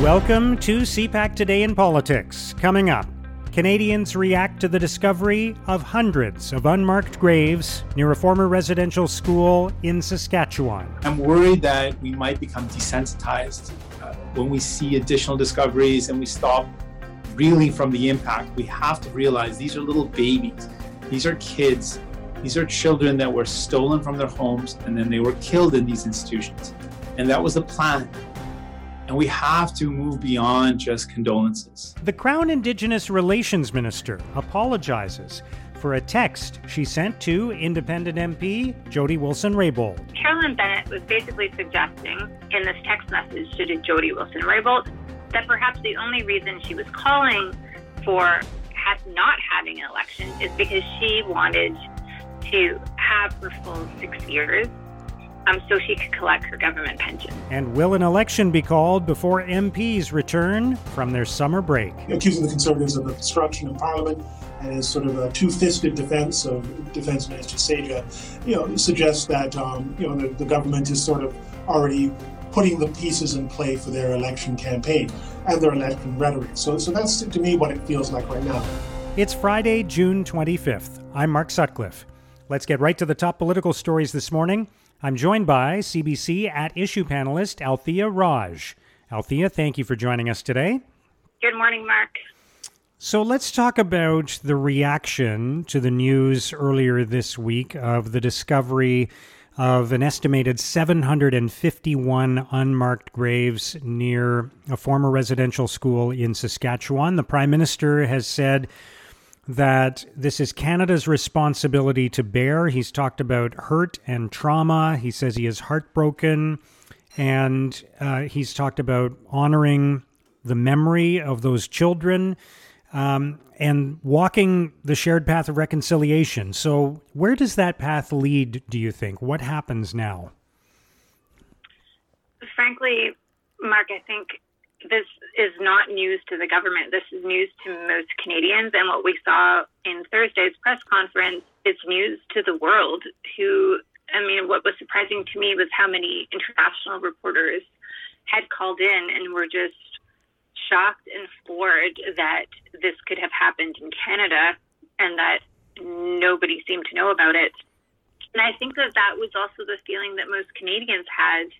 Welcome to CPAC Today in Politics. Coming up, Canadians react to the discovery of hundreds of unmarked graves near a former residential school in Saskatchewan. I'm worried that we might become desensitized uh, when we see additional discoveries and we stop reeling from the impact. We have to realize these are little babies, these are kids, these are children that were stolen from their homes and then they were killed in these institutions. And that was the plan. And we have to move beyond just condolences. The Crown Indigenous Relations Minister apologizes for a text she sent to independent MP Jody Wilson Raybould. Carolyn Bennett was basically suggesting in this text message to Jody Wilson Raybould that perhaps the only reason she was calling for not having an election is because she wanted to have her full six years um, so she could collect her government pension. And will an election be called before MPs return from their summer break? Accusing the Conservatives of obstruction of Parliament and his sort of a two-fisted defense of Defence Minister Sajjan, you know, suggests that um, you know the, the government is sort of already putting the pieces in play for their election campaign and their election rhetoric. So, so that's to me what it feels like right now. It's Friday, June 25th. I'm Mark Sutcliffe. Let's get right to the top political stories this morning. I'm joined by CBC at issue panelist Althea Raj. Althea, thank you for joining us today. Good morning, Mark. So let's talk about the reaction to the news earlier this week of the discovery of an estimated 751 unmarked graves near a former residential school in Saskatchewan. The Prime Minister has said that this is Canada's responsibility to bear. He's talked about hurt and trauma. He says he is heartbroken. And uh, he's talked about honoring the memory of those children um, and walking the shared path of reconciliation. So, where does that path lead, do you think? What happens now? Frankly, Mark, I think this is not news to the government. This is news to most Canadians. And what we saw in Thursday's press conference is news to the world who, I mean, what was surprising to me was how many international reporters had called in and were just shocked and floored that this could have happened in Canada and that nobody seemed to know about it. And I think that that was also the feeling that most Canadians had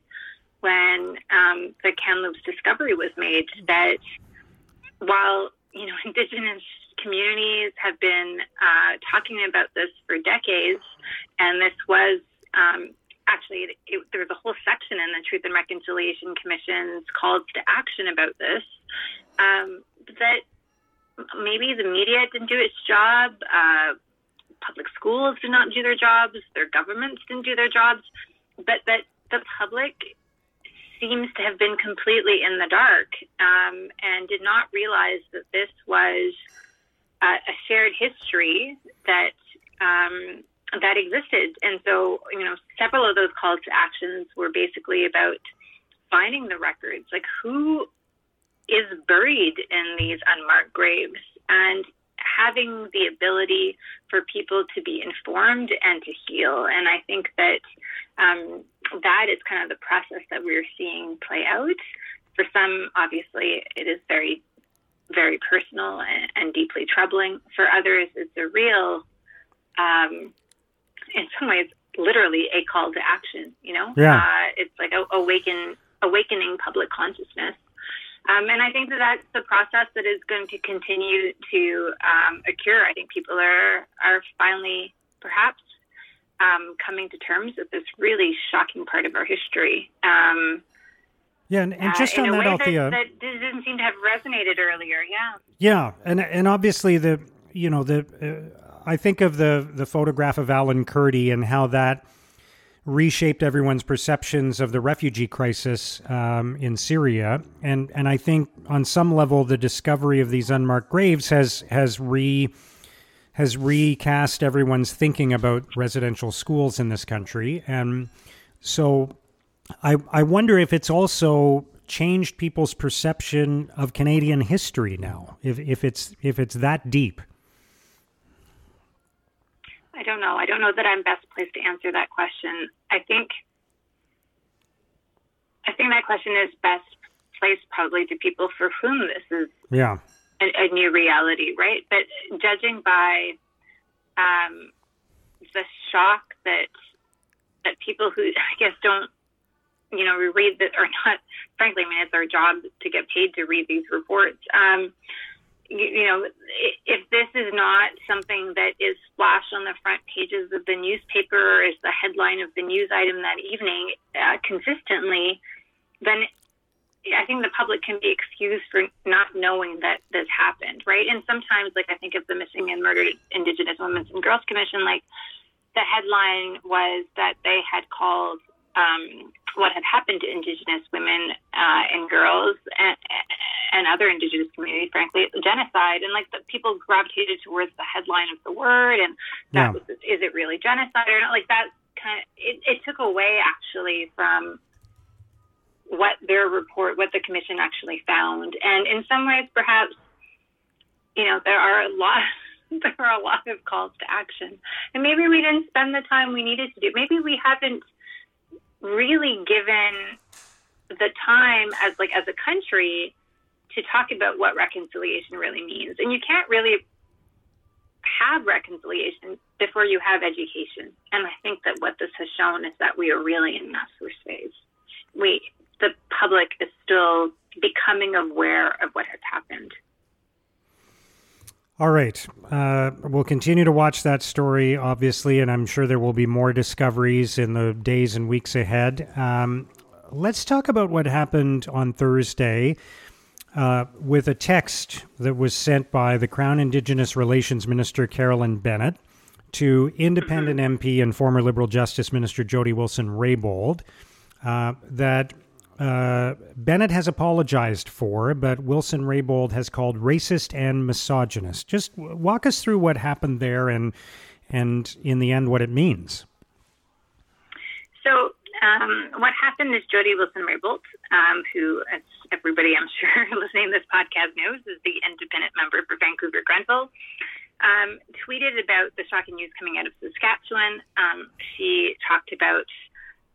when um, the Kamloops discovery was made that while you know Indigenous communities have been uh, talking about this for decades, and this was um, actually it, it, there was a whole section in the Truth and Reconciliation Commission's calls to action about this. Um, that maybe the media didn't do its job. Uh, public schools did not do their jobs. Their governments didn't do their jobs. But that the public seems to have been completely in the dark um, and did not realize that this was uh, a shared history that um, that existed. And so, you know, several of those calls to actions were basically about finding the records, like who is buried in these unmarked graves, and having the ability for people to be informed and to heal. And I think that um, that is kind of the process that we're seeing play out. For some, obviously, it is very, very personal and, and deeply troubling. For others, it's a real, um, in some ways, literally a call to action. You know, yeah. Uh, it's like a, awaken, awakening public consciousness. Um, and I think that that's the process that is going to continue to um, occur. I think people are are finally perhaps um, coming to terms with this really shocking part of our history. Um, yeah, and, and just uh, on that, Althea, that, that didn't seem to have resonated earlier. Yeah. Yeah, and and obviously the you know the uh, I think of the the photograph of Alan Kurdi and how that reshaped everyone's perceptions of the refugee crisis um, in Syria, and and I think on some level the discovery of these unmarked graves has has re has recast everyone's thinking about residential schools in this country. And so I, I wonder if it's also changed people's perception of Canadian history now, if, if it's if it's that deep. I don't know. I don't know that I'm best placed to answer that question. I think I think that question is best place probably to people for whom this is yeah a, a new reality, right? But judging by um, the shock that that people who I guess don't you know read that or not frankly I mean it's our job to get paid to read these reports um, you, know if this is not something that is splashed on the front pages of the newspaper or is the headline of the news item that evening uh, consistently then I think the public can be excused for not knowing that this happened, right? And sometimes, like I think of the Missing and Murdered Indigenous Women and Girls Commission, like the headline was that they had called um, what had happened to Indigenous women uh, and girls and, and other Indigenous communities, frankly, genocide. And like the people gravitated towards the headline of the word, and that yeah. was, is it really genocide or not? Like that kind of it, it took away actually from what their report, what the commission actually found. And in some ways, perhaps, you know, there are a lot. there are a lot of calls to action, and maybe we didn't spend the time we needed to do. Maybe we haven't really given the time as like as a country to talk about what reconciliation really means. And you can't really have reconciliation before you have education. And I think that what this has shown is that we are really in that first phase. We the public is still becoming aware of what has happened. All right. Uh, we'll continue to watch that story, obviously, and I'm sure there will be more discoveries in the days and weeks ahead. Um, let's talk about what happened on Thursday uh, with a text that was sent by the Crown Indigenous Relations Minister Carolyn Bennett to independent MP mm-hmm. and former Liberal Justice Minister Jody Wilson Raybould uh, that uh, Bennett has apologized for, but Wilson Raybould has called racist and misogynist. Just walk us through what happened there and and in the end what it means. So um, what happened is Jody Wilson Raybould, um, who, as everybody I'm sure listening to this podcast knows, is the independent member for Vancouver Granville, um, tweeted about the shocking news coming out of Saskatchewan. Um, she talked about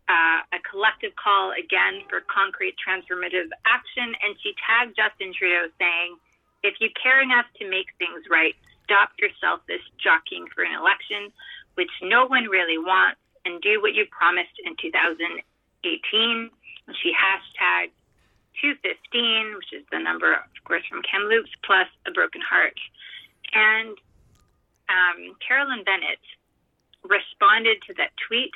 uh, a collective call again for concrete transformative action. And she tagged Justin Trudeau saying, if you care enough to make things right, stop your selfish jockeying for an election, which no one really wants, and do what you promised in 2018. She hashtagged 215, which is the number, of course, from Kamloops, plus a broken heart. And um, Carolyn Bennett responded to that tweet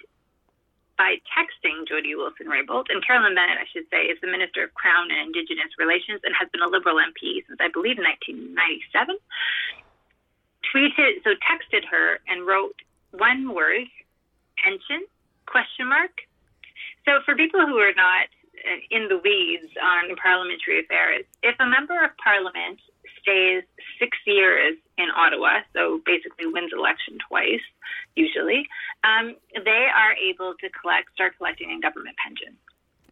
by texting Jody Wilson Raybould. And Carolyn Bennett, I should say, is the Minister of Crown and Indigenous Relations and has been a Liberal MP since, I believe, 1997. Tweeted, so texted her and wrote one word, pension, question mark. So for people who are not uh, in the weeds on parliamentary affairs, if a member of parliament stays six years in Ottawa, so basically wins election twice, usually, um, they are able to collect, start collecting a government pension.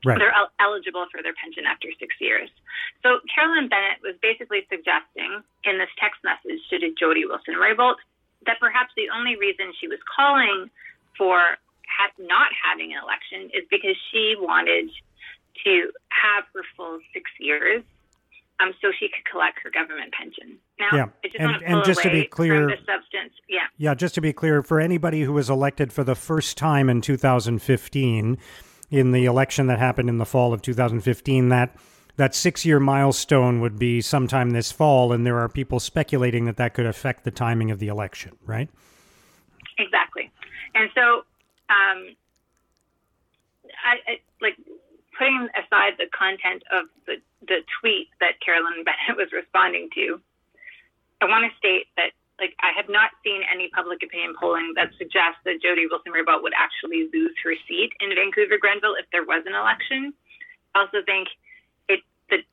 Right. They're el- eligible for their pension after six years. So Carolyn Bennett was basically suggesting in this text message to Jody Wilson Raybould that perhaps the only reason she was calling for ha- not having an election is because she wanted to have her full six years um, so she could collect her government pension. Now, yeah. just and, and just to be clear, substance, yeah, yeah, just to be clear, for anybody who was elected for the first time in 2015, in the election that happened in the fall of 2015, that that six-year milestone would be sometime this fall, and there are people speculating that that could affect the timing of the election, right? Exactly, and so, um, I, I like putting aside the content of the the tweet that Carolyn Bennett was responding to, I want to state that like I have not seen any public opinion polling that suggests that Jody Wilson Raybould would actually lose her seat in Vancouver Granville if there was an election. I also think it that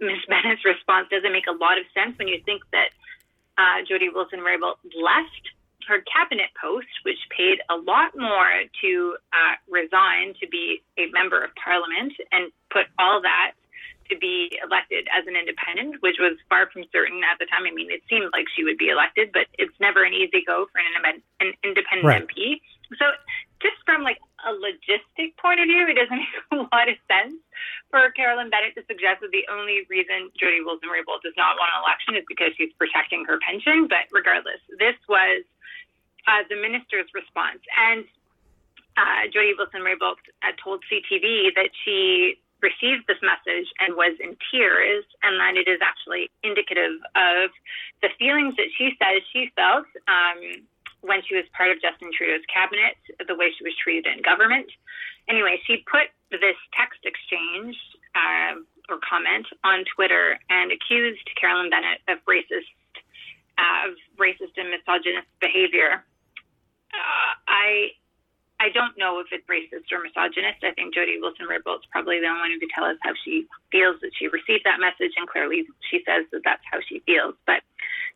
Ms. Bennett's response doesn't make a lot of sense when you think that uh, Jody Wilson Raybould left her cabinet post, which paid a lot more to uh, resign to be a member of parliament and put all that to be elected as an independent, which was far from certain at the time. I mean, it seemed like she would be elected, but it's never an easy go for an, an independent right. MP. So just from like a logistic point of view, it doesn't make a lot of sense for Carolyn Bennett to suggest that the only reason Jody Wilson-Raybould does not want an election is because she's protecting her pension. But regardless, this was uh, the minister's response, and uh, Jody Wilson-Raybould uh, told CTV that she received this message and was in tears, and that it is actually indicative of the feelings that she says she felt um, when she was part of Justin Trudeau's cabinet, the way she was treated in government. Anyway, she put this text exchange uh, or comment on Twitter and accused Carolyn Bennett of racist, of racist and misogynist behavior. Uh, I I don't know if it's racist or misogynist. I think Jody Wilson-Raybould is probably the only one who could tell us how she feels that she received that message, and clearly she says that that's how she feels. But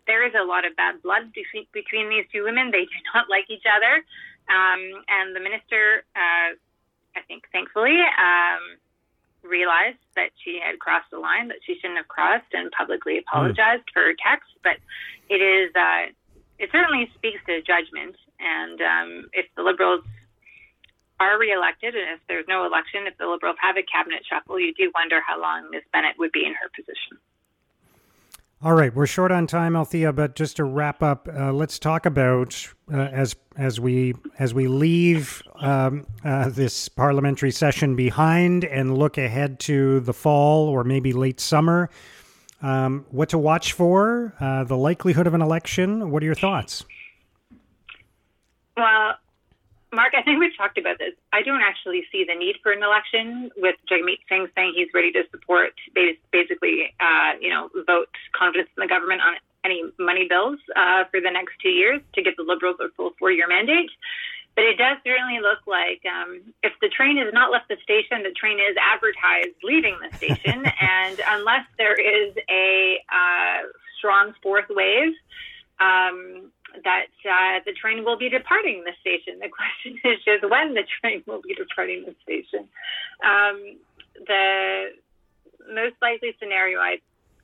there is a lot of bad blood between these two women. They do not like each other. Um, and the minister, uh, I think, thankfully, um, realized that she had crossed the line that she shouldn't have crossed and publicly apologized mm. for her text. But it is, uh, it certainly speaks to judgment. And um, if the Liberals are reelected, and if there's no election, if the Liberals have a cabinet shuffle, you do wonder how long Ms. Bennett would be in her position. All right, we're short on time, Althea, but just to wrap up, uh, let's talk about uh, as as we as we leave um, uh, this parliamentary session behind and look ahead to the fall or maybe late summer. Um, what to watch for? Uh, the likelihood of an election. What are your thoughts? Well, Mark, I think we've talked about this. I don't actually see the need for an election with Jagmeet Singh saying he's ready to support, basically, uh, you know, vote confidence in the government on any money bills uh, for the next two years to give the Liberals a full four-year mandate. But it does certainly look like um, if the train has not left the station, the train is advertised leaving the station. and unless there is a uh, strong fourth wave, um, that uh, the train will be departing the station. The question is just when the train will be departing the station. Um, the most likely scenario, I,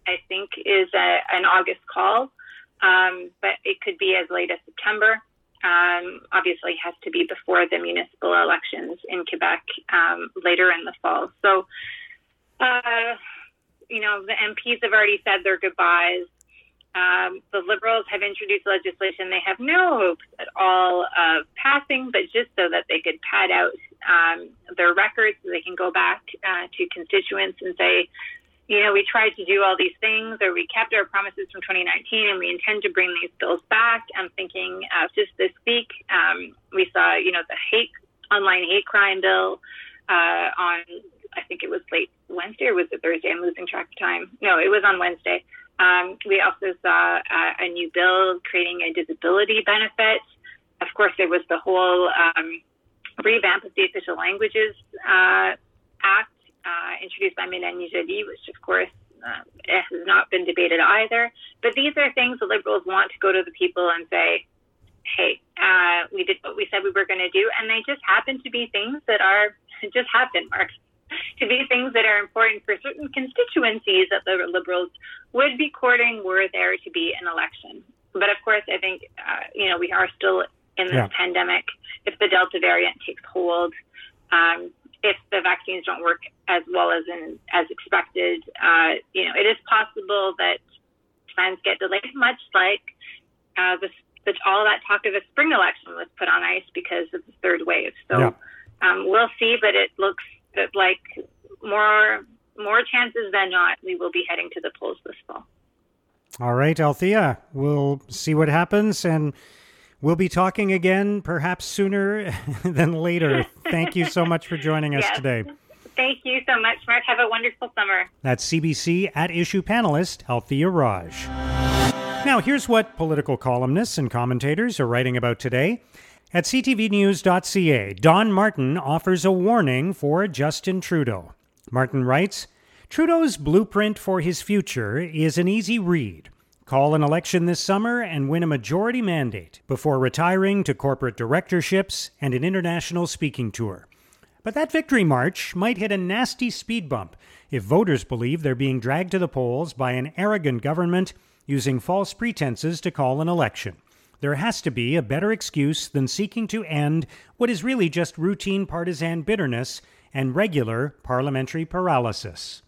I think, is a, an August call, um, but it could be as late as September. Um, obviously, has to be before the municipal elections in Quebec um, later in the fall. So, uh, you know, the MPs have already said their goodbyes. Um, the Liberals have introduced legislation they have no hopes at all of passing, but just so that they could pad out um, their records so they can go back uh, to constituents and say, you know, we tried to do all these things or we kept our promises from 2019 and we intend to bring these bills back. I'm thinking uh, just this week, um, we saw, you know, the hate, online hate crime bill uh, on, I think it was late Wednesday or was it Thursday? I'm losing track of time. No, it was on Wednesday. Um, we also saw uh, a new bill creating a disability benefit. Of course, there was the whole um, revamp of the Official Languages uh, Act uh, introduced by Mélanie Joly, which, of course, uh, has not been debated either. But these are things the Liberals want to go to the people and say, hey, uh, we did what we said we were going to do. And they just happen to be things that are just happen, Mark to be things that are important for certain constituencies that the Liberals would be courting were there to be an election. But of course, I think, uh, you know, we are still in this yeah. pandemic. If the Delta variant takes hold, um, if the vaccines don't work as well as in, as expected, uh, you know, it is possible that plans get delayed, much like uh, the, the, all that talk of a spring election was put on ice because of the third wave. So yeah. um, we'll see, but it looks that like more more chances than not we will be heading to the polls this fall. All right, Althea, we'll see what happens and we'll be talking again perhaps sooner than later. Thank you so much for joining us yes. today. Thank you so much, Mark. Have a wonderful summer. That's CBC at issue panelist Althea Raj. Now, here's what political columnists and commentators are writing about today. At ctvnews.ca, Don Martin offers a warning for Justin Trudeau. Martin writes Trudeau's blueprint for his future is an easy read. Call an election this summer and win a majority mandate before retiring to corporate directorships and an international speaking tour. But that victory march might hit a nasty speed bump if voters believe they're being dragged to the polls by an arrogant government using false pretenses to call an election. There has to be a better excuse than seeking to end what is really just routine partisan bitterness and regular parliamentary paralysis.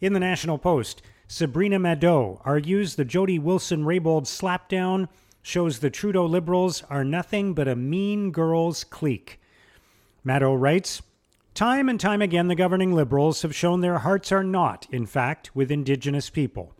In the National Post, Sabrina Maddeaux argues the Jody Wilson Raybould slapdown shows the Trudeau Liberals are nothing but a mean girls' clique. Maddeaux writes Time and time again, the governing Liberals have shown their hearts are not, in fact, with Indigenous people.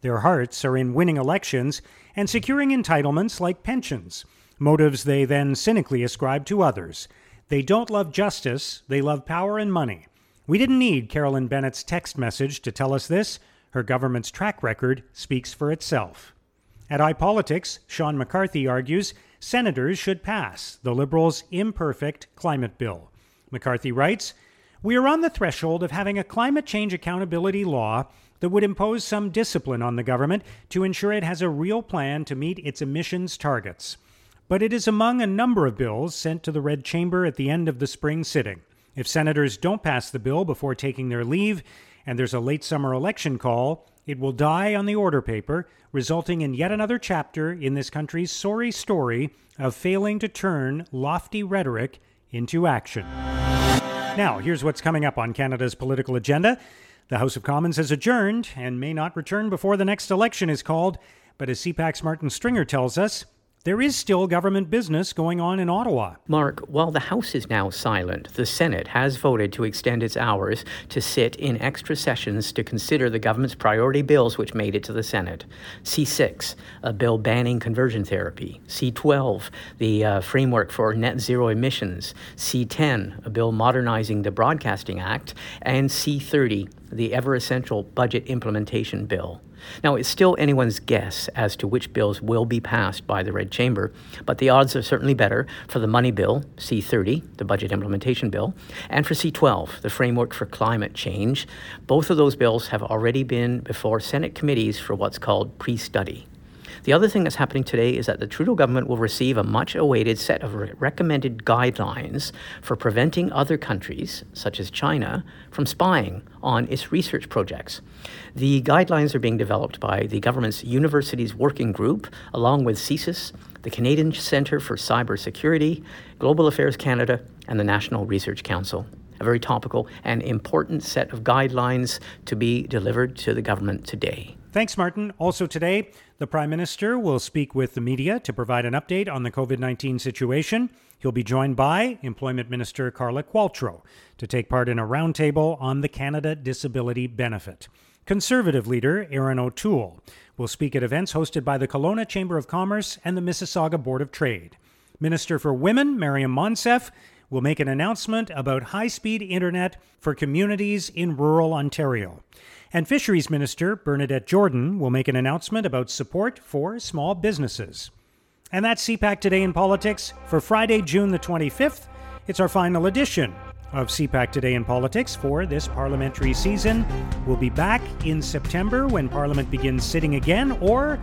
Their hearts are in winning elections and securing entitlements like pensions, motives they then cynically ascribe to others. They don't love justice, they love power and money. We didn't need Carolyn Bennett's text message to tell us this. Her government's track record speaks for itself. At iPolitics, Shawn McCarthy argues senators should pass the Liberals' imperfect climate bill. McCarthy writes We are on the threshold of having a climate change accountability law that would impose some discipline on the government to ensure it has a real plan to meet its emissions targets. But it is among a number of bills sent to the Red Chamber at the end of the spring sitting. If senators don't pass the bill before taking their leave, and there's a late summer election call, it will die on the order paper, resulting in yet another chapter in this country's sorry story of failing to turn lofty rhetoric into action. Now, here's what's coming up on Canada's political agenda. The House of Commons has adjourned and may not return before the next election is called, but as CPAC's Martin Stringer tells us, there is still government business going on in Ottawa. Mark, while the House is now silent, the Senate has voted to extend its hours to sit in extra sessions to consider the government's priority bills which made it to the Senate. C6, a bill banning conversion therapy. C12, the uh, framework for net zero emissions. C10, a bill modernizing the Broadcasting Act. And C30, the ever essential budget implementation bill. Now, it's still anyone's guess as to which bills will be passed by the Red Chamber, but the odds are certainly better for the Money Bill, C30, the Budget Implementation Bill, and for C12, the Framework for Climate Change. Both of those bills have already been before Senate committees for what's called pre study. The other thing that's happening today is that the Trudeau government will receive a much awaited set of re- recommended guidelines for preventing other countries, such as China, from spying on its research projects. The guidelines are being developed by the government's Universities Working Group, along with CSIS, the Canadian Centre for Cybersecurity, Global Affairs Canada, and the National Research Council. A very topical and important set of guidelines to be delivered to the government today. Thanks, Martin. Also today, the Prime Minister will speak with the media to provide an update on the COVID 19 situation. He'll be joined by Employment Minister Carla Qualtrough to take part in a roundtable on the Canada Disability Benefit. Conservative leader Erin O'Toole will speak at events hosted by the Kelowna Chamber of Commerce and the Mississauga Board of Trade. Minister for Women Maryam Monsef will make an announcement about high speed internet for communities in rural Ontario. And Fisheries Minister Bernadette Jordan will make an announcement about support for small businesses. And that's CPAC Today in Politics for Friday, June the 25th. It's our final edition of CPAC Today in Politics for this parliamentary season. We'll be back in September when Parliament begins sitting again, or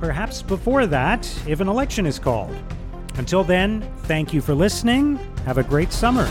perhaps before that if an election is called. Until then, thank you for listening. Have a great summer.